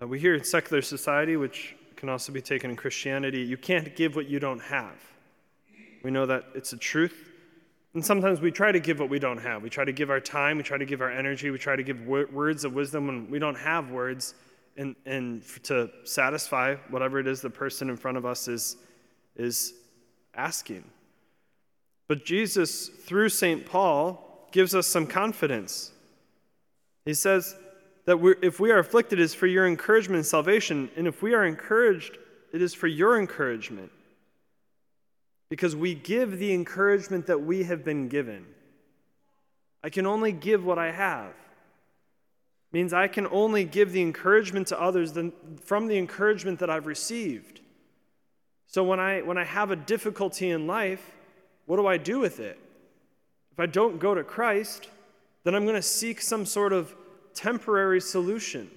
Uh, we hear in secular society, which can also be taken in Christianity, you can't give what you don't have. We know that it's a truth. And sometimes we try to give what we don't have. We try to give our time, we try to give our energy, we try to give words of wisdom when we don't have words and, and to satisfy whatever it is the person in front of us is, is asking. But Jesus, through St. Paul, gives us some confidence. He says that if we are afflicted, it is for your encouragement and salvation. And if we are encouraged, it is for your encouragement. Because we give the encouragement that we have been given. I can only give what I have means I can only give the encouragement to others than, from the encouragement that I've received. So when I, when I have a difficulty in life, what do I do with it? If I don't go to Christ, then I'm going to seek some sort of temporary solution.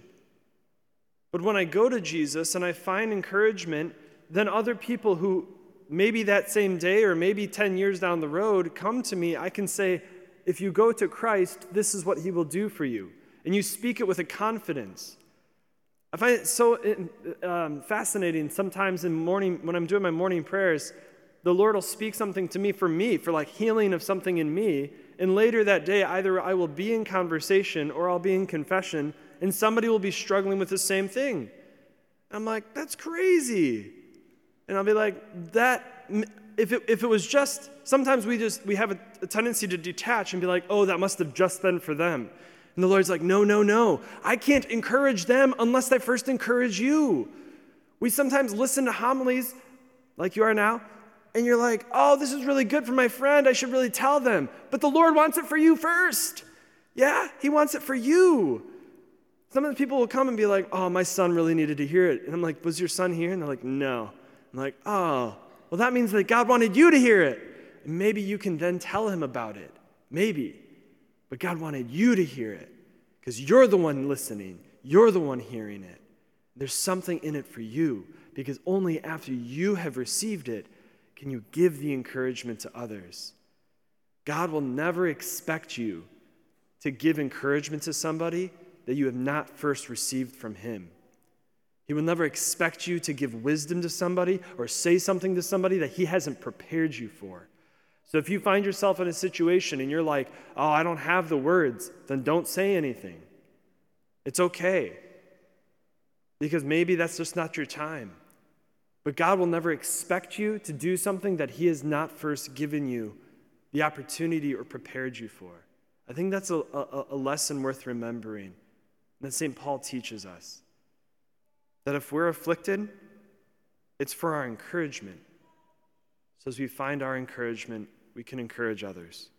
But when I go to Jesus and I find encouragement, then other people who maybe that same day or maybe 10 years down the road come to me, I can say, if you go to Christ, this is what he will do for you and you speak it with a confidence. I find it so um, fascinating sometimes in morning when I'm doing my morning prayers, the Lord will speak something to me for me, for like healing of something in me. And later that day, either I will be in conversation or I'll be in confession, and somebody will be struggling with the same thing. I'm like, that's crazy. And I'll be like, that, if it, if it was just, sometimes we just, we have a, a tendency to detach and be like, oh, that must have just been for them. And the Lord's like, no, no, no. I can't encourage them unless I first encourage you. We sometimes listen to homilies like you are now, and you're like, oh, this is really good for my friend. I should really tell them. But the Lord wants it for you first. Yeah, He wants it for you. Some of the people will come and be like, oh, my son really needed to hear it. And I'm like, was your son here? And they're like, no. I'm like, oh, well, that means that God wanted you to hear it. And maybe you can then tell him about it. Maybe. But God wanted you to hear it because you're the one listening, you're the one hearing it. There's something in it for you because only after you have received it can you give the encouragement to others. God will never expect you to give encouragement to somebody that you have not first received from Him. He will never expect you to give wisdom to somebody or say something to somebody that He hasn't prepared you for. So if you find yourself in a situation and you're like, oh, I don't have the words, then don't say anything. It's okay. Because maybe that's just not your time. But God will never expect you to do something that He has not first given you the opportunity or prepared you for. I think that's a, a, a lesson worth remembering that St. Paul teaches us. That if we're afflicted, it's for our encouragement. So as we find our encouragement, we can encourage others.